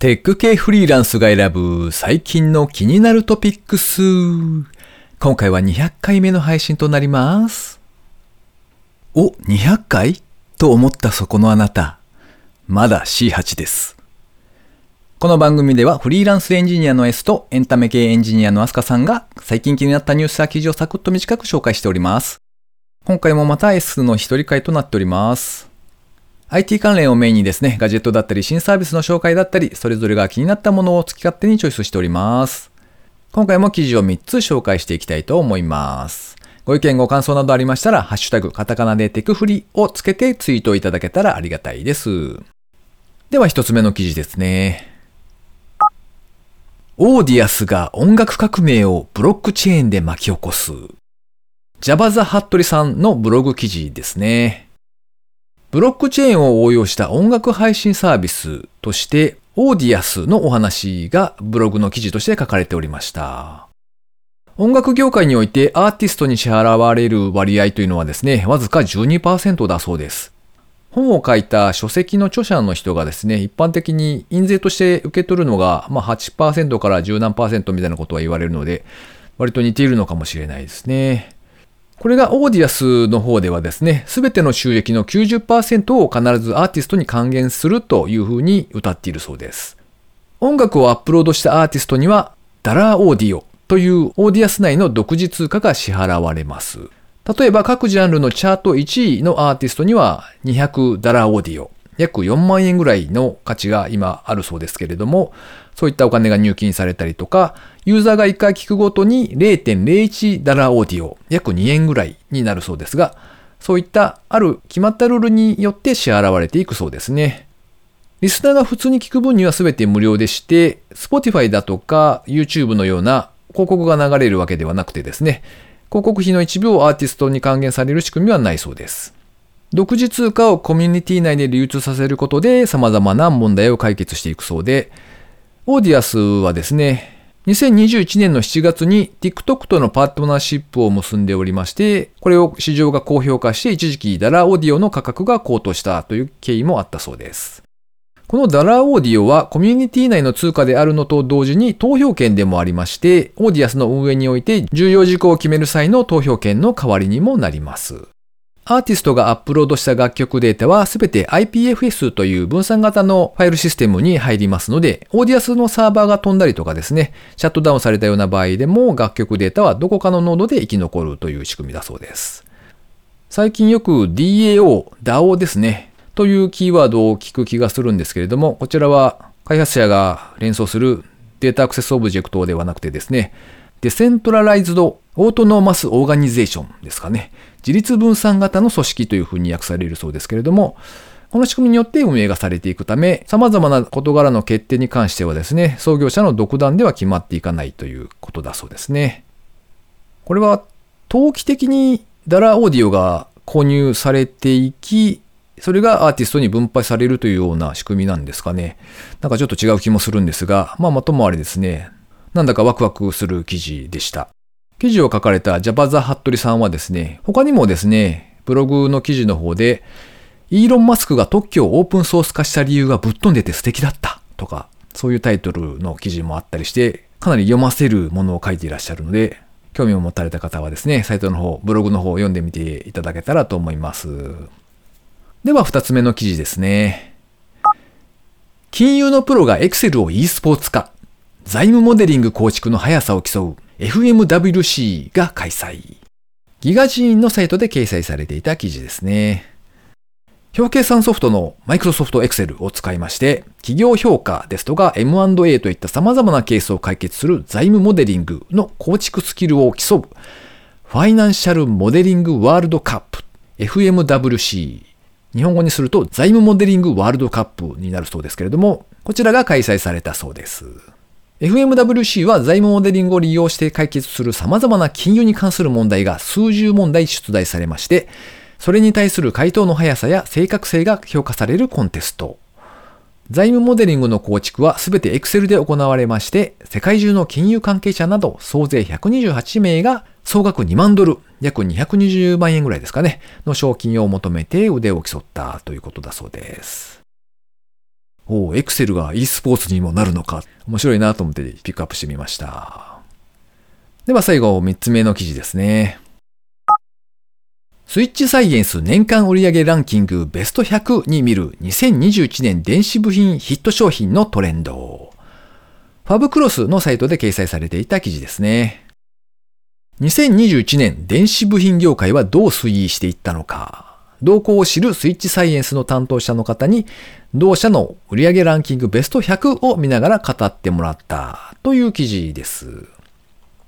テック系フリーランスが選ぶ最近の気になるトピックス。今回は200回目の配信となります。お、200回？と思ったそこのあなた。まだ C8 です。この番組ではフリーランスエンジニアの S とエンタメ系エンジニアのアスカさんが最近気になったニュースや記事をサクッと短く紹介しております。今回もまた S の一人会となっております。IT 関連をメインにですね、ガジェットだったり新サービスの紹介だったり、それぞれが気になったものを好き勝手にチョイスしております。今回も記事を3つ紹介していきたいと思います。ご意見ご感想などありましたら、ハッシュタグ、カタカナでテクフリをつけてツイートいただけたらありがたいです。では一つ目の記事ですね。オーディアスが音楽革命をブロックチェーンで巻き起こす。ジャバザ・ハットリさんのブログ記事ですね。ブロックチェーンを応用した音楽配信サービスとして、オーディアスのお話がブログの記事として書かれておりました。音楽業界においてアーティストに支払われる割合というのはですね、わずか12%だそうです。本を書いた書籍の著者の人がですね、一般的に印税として受け取るのが、まあ8%から10何みたいなことは言われるので、割と似ているのかもしれないですね。これが Audius の方ではですね、すべての収益の90%を必ずアーティストに還元するというふうに謳っているそうです。音楽をアップロードしたアーティストには、 dollar audio という Audius 内の独自通貨が支払われます。例えば各ジャンルのチャート1位のアーティストには200 dollar audio、約4万円ぐらいの価値が今あるそうですけれども、そういったお金が入金されたりとか、ユーザーが1回聞くごとに0.01ダラーオーディオ、約2円ぐらいになるそうですが、そういったある決まったルールによって支払われていくそうですね。リスナーが普通に聞く分には全て無料でして、Spotify だとか YouTube のような広告が流れるわけではなくてですね、広告費の一部をアーティストに還元される仕組みはないそうです。独自通貨をコミュニティ内で流通させることで様々な問題を解決していくそうで、Audius はですね、2021年の7月に TikTok とのパートナーシップを結んでおりまして、これを市場が高評価して一時期 dollar audio の価格が高騰したという経緯もあったそうです。この dollar audio はコミュニティ内の通貨であるのと同時に投票権でもありまして、 Audius の運営において重要事項を決める際の投票権の代わりにもなります。アーティストがアップロードした楽曲データはすべて IPFS という分散型のファイルシステムに入りますので、 Audius のサーバーが飛んだりとかですね、シャットダウンされたような場合でも楽曲データはどこかのノードで生き残るという仕組みだそうです。最近よく DAO、DAO ですね、というキーワードを聞く気がするんですけれども、こちらは開発者が連想する Data Access Object ではなくてですね、 Decentralized Autonomous Organization ですかね。自立分散型の組織というふうに訳されるそうですけれども、この仕組みによって運営がされていくため、様々な事柄の決定に関してはですね、創業者の独断では決まっていかないということだそうですね。これは、投機的にダラーオーディオが購入されていき、それがアーティストに分配されるというような仕組みなんですかね。なんかちょっと違う気もするんですが、まあまともあれですね。なんだかワクワクする記事でした。記事を書かれたジャバザ・ハットリさんはですね、他にもですね、ブログの記事の方で、イーロン・マスクが特許をオープンソース化した理由がぶっ飛んでて素敵だったとか、そういうタイトルの記事もあったりして、かなり読ませるものを書いていらっしゃるので、興味を持たれた方はですね、サイトの方、ブログの方を読んでみていただけたらと思います。では二つ目の記事ですね。金融のプロが Excel を e スポーツ化。財務モデリング構築の速さを競う FMWC が開催。ギガジーンのサイトで掲載されていた記事ですね。表計算ソフトの Microsoft Excel を使いまして、企業評価ですとか M&A といった様々なケースを解決する財務モデリングの構築スキルを競うファイナンシャルモデリングワールドカップ FMWC 日本語にすると財務モデリングワールドカップになるそうですけれども、こちらが開催されたそうです。FMWC は財務モデリングを利用して解決する様々な金融に関する問題が数十問題出題されまして、それに対する回答の速さや正確性が評価されるコンテスト。財務モデリングの構築はすべて Excel で行われまして、世界中の金融関係者など総勢128名が総額2万ドル、約220万円ぐらいですかね、の賞金を求めて腕を競ったということだそうです。おお、エクセルが e スポーツにもなるのか。面白いなと思ってピックアップしてみました。では最後、3つ目の記事ですね。スイッチサイエンス年間売上ランキングベスト100に見る2021年電子部品ヒット商品のトレンド。ファブクロスのサイトで掲載されていた記事ですね。2021年電子部品業界はどう推移していったのか。動向を知るスイッチサイエンスの担当者の方に、同社の売上ランキングベスト100を見ながら語ってもらったという記事です。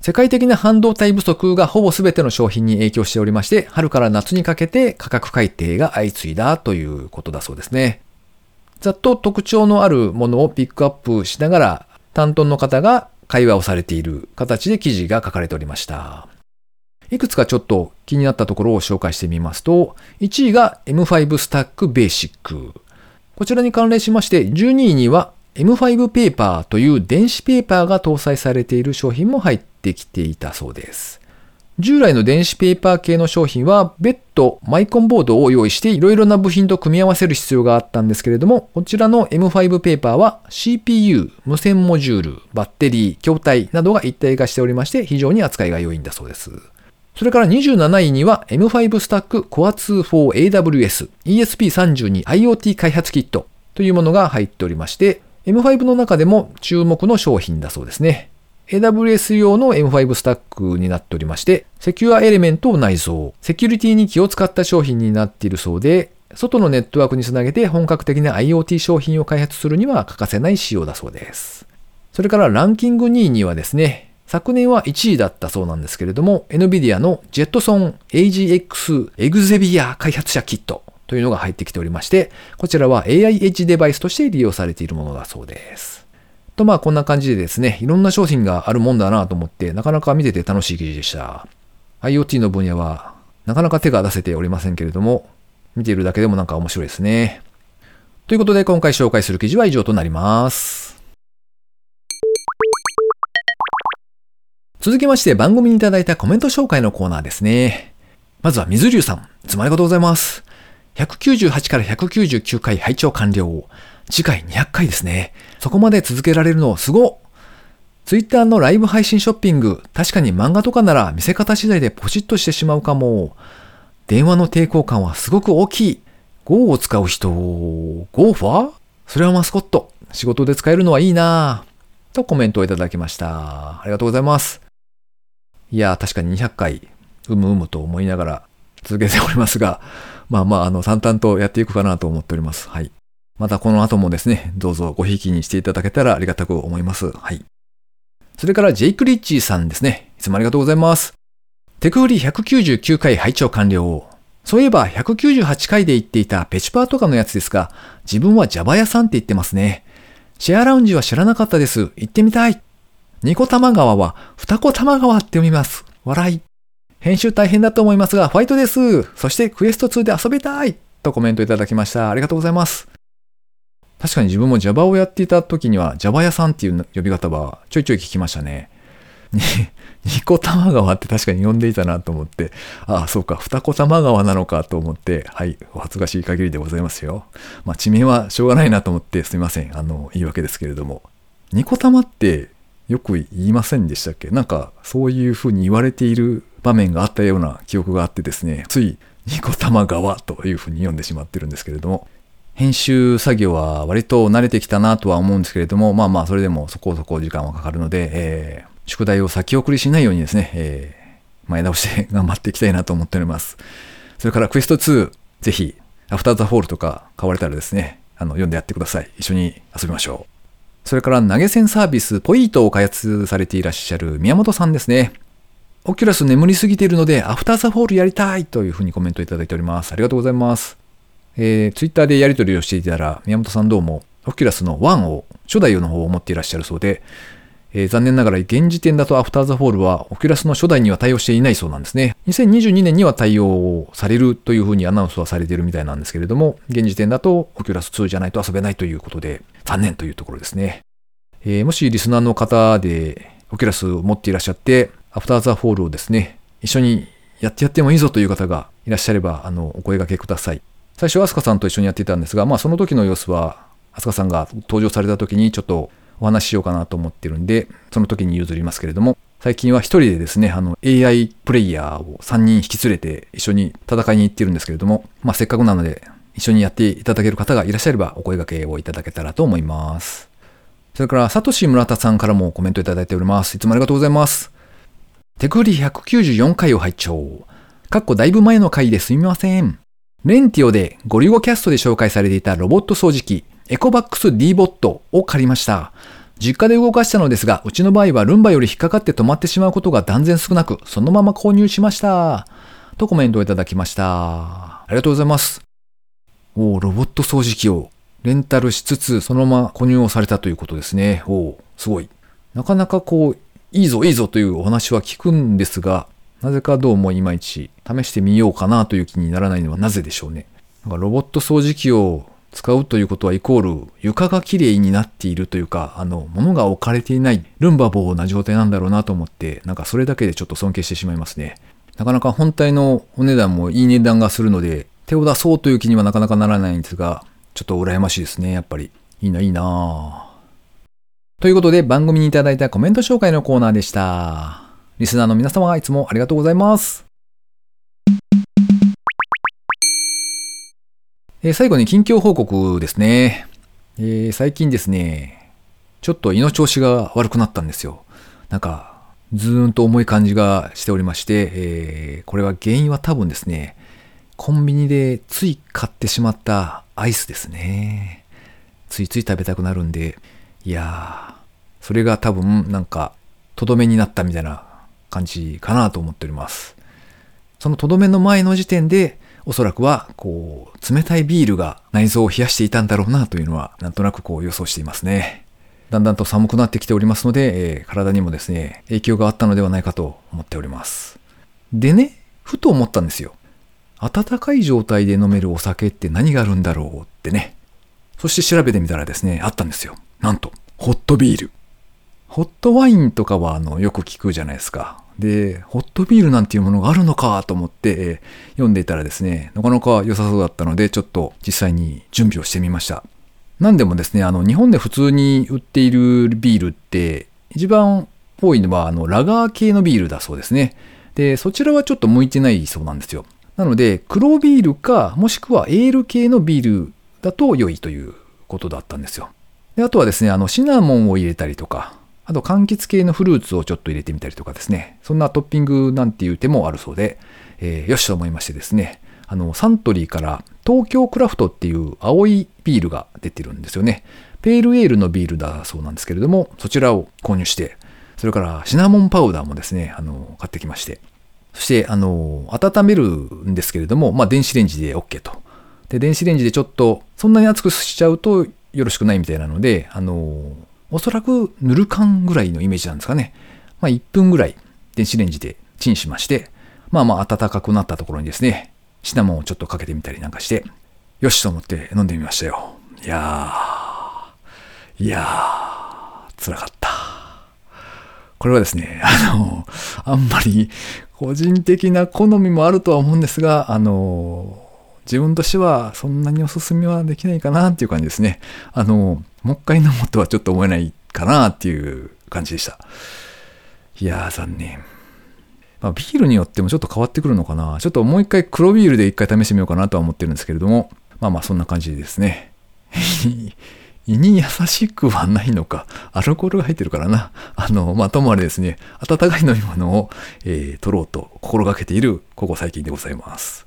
世界的な半導体不足がほぼ全ての商品に影響しておりまして、春から夏にかけて価格改定が相次いだということだそうですね。ざっと特徴のあるものをピックアップしながら担当の方が会話をされている形で記事が書かれておりました。いくつかちょっと気になったところを紹介してみますと、1位が M5 スタックベーシック。こちらに関連しまして、12位には M5 ペーパーという電子ペーパーが搭載されている商品も入ってきていたそうです。従来の電子ペーパー系の商品は別途マイコンボードを用意していろいろな部品と組み合わせる必要があったんですけれども、こちらの M5 ペーパーは CPU、無線モジュール、バッテリー、筐体などが一体化しておりまして非常に扱いが良いんだそうです。それから27位には M5 スタック Core 2 for AWS ESP32 IoT 開発キットというものが入っておりまして、M5 の中でも注目の商品だそうですね。AWS 用の M5 スタックになっておりまして、セキュアエレメントを内蔵、セキュリティに気を使った商品になっているそうで、外のネットワークにつなげて本格的な IoT 商品を開発するには欠かせない仕様だそうです。それからランキング2位にはですね、昨年は1位だったそうなんですけれども、NVIDIA のジェットソン AGX エグゼビア開発者キットというのが入ってきておりまして、こちらは AI エッジデバイスとして利用されているものだそうです。とまあこんな感じでですね、いろんな商品があるもんだなと思って、なかなか見てて楽しい記事でした。IoT の分野は、なかなか手が出せておりませんけれども、見ているだけでもなんか面白いですね。ということで今回紹介する記事は以上となります。続きまして番組にいただいたコメント紹介のコーナーですね。まずは水流さん、いつもありがとうございます。198から199回拝聴完了。次回200回ですね。そこまで続けられるのすごツイッターのライブ配信ショッピング、確かに漫画とかなら見せ方次第でポチッとしてしまうかも。電話の抵抗感はすごく大きい。Go を使う人、ゴーファー？それはマスコット。仕事で使えるのはいいなぁとコメントをいただきました。ありがとうございます。いや、確かに200回、うむうむと思いながら続けておりますが、まあまあ、あの、淡々とやっていくかなと思っております。はい。またこの後もですね、どうぞごひいきにしていただけたらありがたく思います。はい。それからジェイク・リッチーさんですね。いつもありがとうございます。テクフリ199回拝聴完了。そういえば198回で言っていたペチパーとかのやつですが、自分は Java 屋さんって言ってますね。シェアラウンジは知らなかったです。行ってみたい。ニコ玉川は二子玉川って読みます。笑い。編集大変だと思いますが、ファイトです。そしてクエスト2で遊びたい。とコメントいただきました。ありがとうございます。確かに自分も Java をやっていた時には Java 屋さんっていう呼び方はちょいちょい聞きましたね。ニコ玉川って確かに呼んでいたなと思って、ああ、そうか、二子玉川なのかと思って、はい、お恥ずかしい限りでございますよ。まあ、地名はしょうがないなと思ってすみません。あの、言い訳ですけれども。ニコ玉ってよく言いませんでしたっけ？なんか、そういうふうに言われている場面があったような記憶があってですね、ついニコ玉川というふうに読んでしまってるんですけれども、編集作業は割と慣れてきたなとは思うんですけれども、まあまあそれでもそこそこ時間はかかるので、えー、宿題を先送りしないようにですね、えー、前倒して頑張っていきたいなと思っております。それからクエスト2、ぜひ、アフターザフォールとか買われたらですね、あの、読んでやってください。一緒に遊びましょう。それから投げ銭サービスポイートを開発されていらっしゃる宮本さんですね。オキュラス眠りすぎているので、アフターザフォールやりたいというふうにコメントいただいております。ありがとうございます。えー、ツイッターでやり取りをしていたら、宮本さんどうも、オキュラスの1を、初代の方を持っていらっしゃるそうで、えー、残念ながら現時点だとアフターザフォールはオキュラスの初代には対応していないそうなんですね。2022年には対応されるというふうにアナウンスはされているみたいなんですけれども、現時点だとオキュラス2じゃないと遊べないということで、残念というところですね。えー、もしリスナーの方でオキュラスを持っていらっしゃって、アフターザフォールをですね、一緒にやってやってもいいぞという方がいらっしゃれば、あの、お声掛けください。最初は、アスカさんと一緒にやっていたんですが、まあ、その時の様子は、あすかさんが登場された時にちょっとお話ししようかなと思ってるんで、その時に譲りますけれども、最近は一人でですね、あの AI プレイヤーを3人引き連れて一緒に戦いに行ってるんですけれども、まあせっかくなので一緒にやっていただける方がいらっしゃればお声掛けをいただけたらと思います。それから、サトシ村田さんからもコメントいただいております。いつもありがとうございます。テクフリ194回を拝聴。かっこだいぶ前の回ですみません。レンティオでゴリゴキャストで紹介されていたロボット掃除機、エコバックス D ボットを借りました。実家で動かしたのですが、うちの場合はルンバより引っかかって止まってしまうことが断然少なく、そのまま購入しました。とコメントをいただきました。ありがとうございます。おロボット掃除機をレンタルしつつ、そのまま購入をされたということですね。おすごい。なかなかこう、いいぞいいぞというお話は聞くんですが、なぜかどうもいまいち試してみようかなという気にならないのはなぜでしょうね。なんかロボット掃除機を使うということはイコール床が綺麗になっているというか、あの、物が置かれていないルンバボーな状態なんだろうなと思って、なんかそれだけでちょっと尊敬してしまいますね。なかなか本体のお値段もいい値段がするので、手を出そうという気にはなかなかならないんですが、ちょっと羨ましいですね、やっぱり。いいな、いいなということで番組にいただいたコメント紹介のコーナーでした。リスナーの皆様いつもありがとうございます。えー、最後に近況報告ですね。えー、最近ですね、ちょっと胃の調子が悪くなったんですよ。なんか、ずーんと重い感じがしておりまして、えー、これは原因は多分ですね、コンビニでつい買ってしまったアイスですね。ついつい食べたくなるんで、いやー、それが多分なんか、とどめになったみたいな感じかなと思っております。そのとどめの前の時点で、おそらくは、こう、冷たいビールが内臓を冷やしていたんだろうなというのは、なんとなくこう予想していますね。だんだんと寒くなってきておりますので、えー、体にもですね、影響があったのではないかと思っております。でね、ふと思ったんですよ。温かい状態で飲めるお酒って何があるんだろうってね。そして調べてみたらですね、あったんですよ。なんと、ホットビール。ホットワインとかはあのよく聞くじゃないですか。で、ホットビールなんていうものがあるのかと思って、えー、読んでいたらですね、なかなか良さそうだったので、ちょっと実際に準備をしてみました。なんでもですね、あの、日本で普通に売っているビールって、一番多いのは、あの、ラガー系のビールだそうですね。で、そちらはちょっと向いてないそうなんですよ。なので、黒ビールか、もしくはエール系のビールだと良いということだったんですよ。であとはですね、あの、シナモンを入れたりとか、あと柑橘系のフルーツをちょっと入れてみたりとかですね、そんなトッピングなんていう手もあるそうで、えー、よしと思いましてですね、あの、サントリーから東京クラフトっていう青いビールが出てるんですよね。ペールエールのビールだそうなんですけれども、そちらを購入して、それからシナモンパウダーもですね、あの、買ってきまして、そして、あの、温めるんですけれども、まあ、電子レンジで OK と。で、電子レンジでちょっと、そんなに熱くしちゃうとよろしくないみたいなので、あの、おそらくぬる感ぐらいのイメージなんですかね。まあ、1分ぐらい電子レンジでチンしまして、まあまあ暖かくなったところにですね、シナモンをちょっとかけてみたりなんかして、よしと思って飲んでみましたよ。いやー、いやー、辛かった。これはですね、あの、あんまり個人的な好みもあるとは思うんですが、あの、自分としてはそんなにおすすめはできないかなっていう感じですね。あの、もう一回飲もうとはちょっと思えないかなっていう感じでした。いやー、残念。まあ、ビールによってもちょっと変わってくるのかな。ちょっともう一回黒ビールで一回試してみようかなとは思ってるんですけれども、まあまあそんな感じですね。胃に優しくはないのか。アルコールが入ってるからな。あの、まあ、ともあれですね、温かい飲み物を、えー、取ろうと心がけている、ここ最近でございます。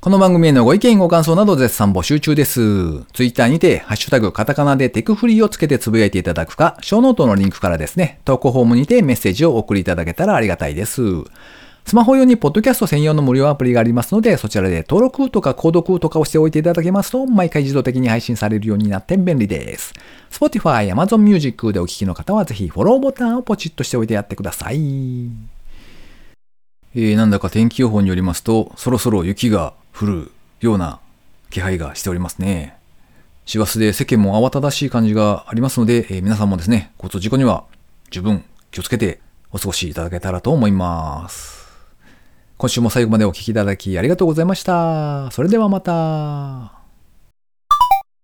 この番組へのご意見ご感想など絶賛募集中です。ツイッターにて、ハッシュタグカタカナでテクフリーをつけてつぶやいていただくか、ショーノートのリンクからですね、投稿フォームにてメッセージを送りいただけたらありがたいです。スマホ用にポッドキャスト専用の無料アプリがありますので、そちらで登録とか購読とかをしておいていただけますと、毎回自動的に配信されるようになって便利です。Spotify、Amazon Music でお聴きの方はぜひフォローボタンをポチッとしておいてやってください。えー、なんだか天気予報によりますと、そろそろ雪が降るような気配がしておりますね。師走で世間も慌ただしい感じがありますので、えー、皆さんもですね、交通事故には十分気をつけてお過ごしいただけたらと思います。今週も最後までお聴きいただきありがとうございました。それではまた。